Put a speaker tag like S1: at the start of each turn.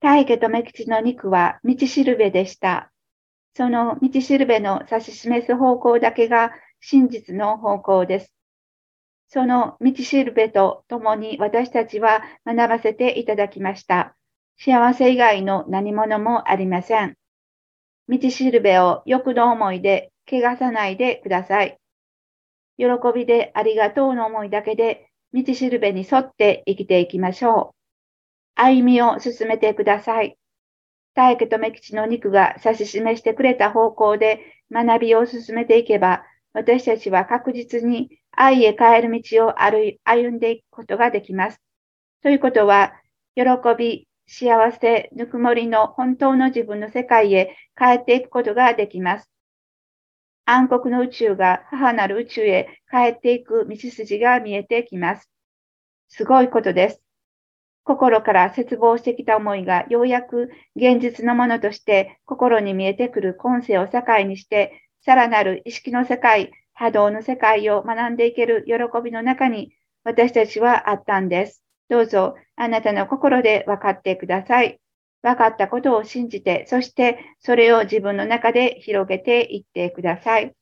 S1: 大家と目吉の肉は道しるべでした。その道しるべの指し示す方向だけが真実の方向です。その道しるべと共に私たちは学ばせていただきました。幸せ以外の何者もありません。道しるべを欲の思いで汚さないでください。喜びでありがとうの思いだけで道しるべに沿って生きていきましょう。歩みを進めてください。大家と目吉の肉が指し示してくれた方向で学びを進めていけば、私たちは確実に愛へ帰る道を歩んでいくことができます。ということは、喜び、幸せ、ぬくもりの本当の自分の世界へ帰っていくことができます。暗黒の宇宙が母なる宇宙へ帰っていく道筋が見えてきます。すごいことです。心から絶望してきた思いがようやく現実のものとして心に見えてくる今世を境にして、さらなる意識の世界、波動の世界を学んでいける喜びの中に私たちはあったんです。どうぞあなたの心で分かってください。分かったことを信じて、そしてそれを自分の中で広げていってください。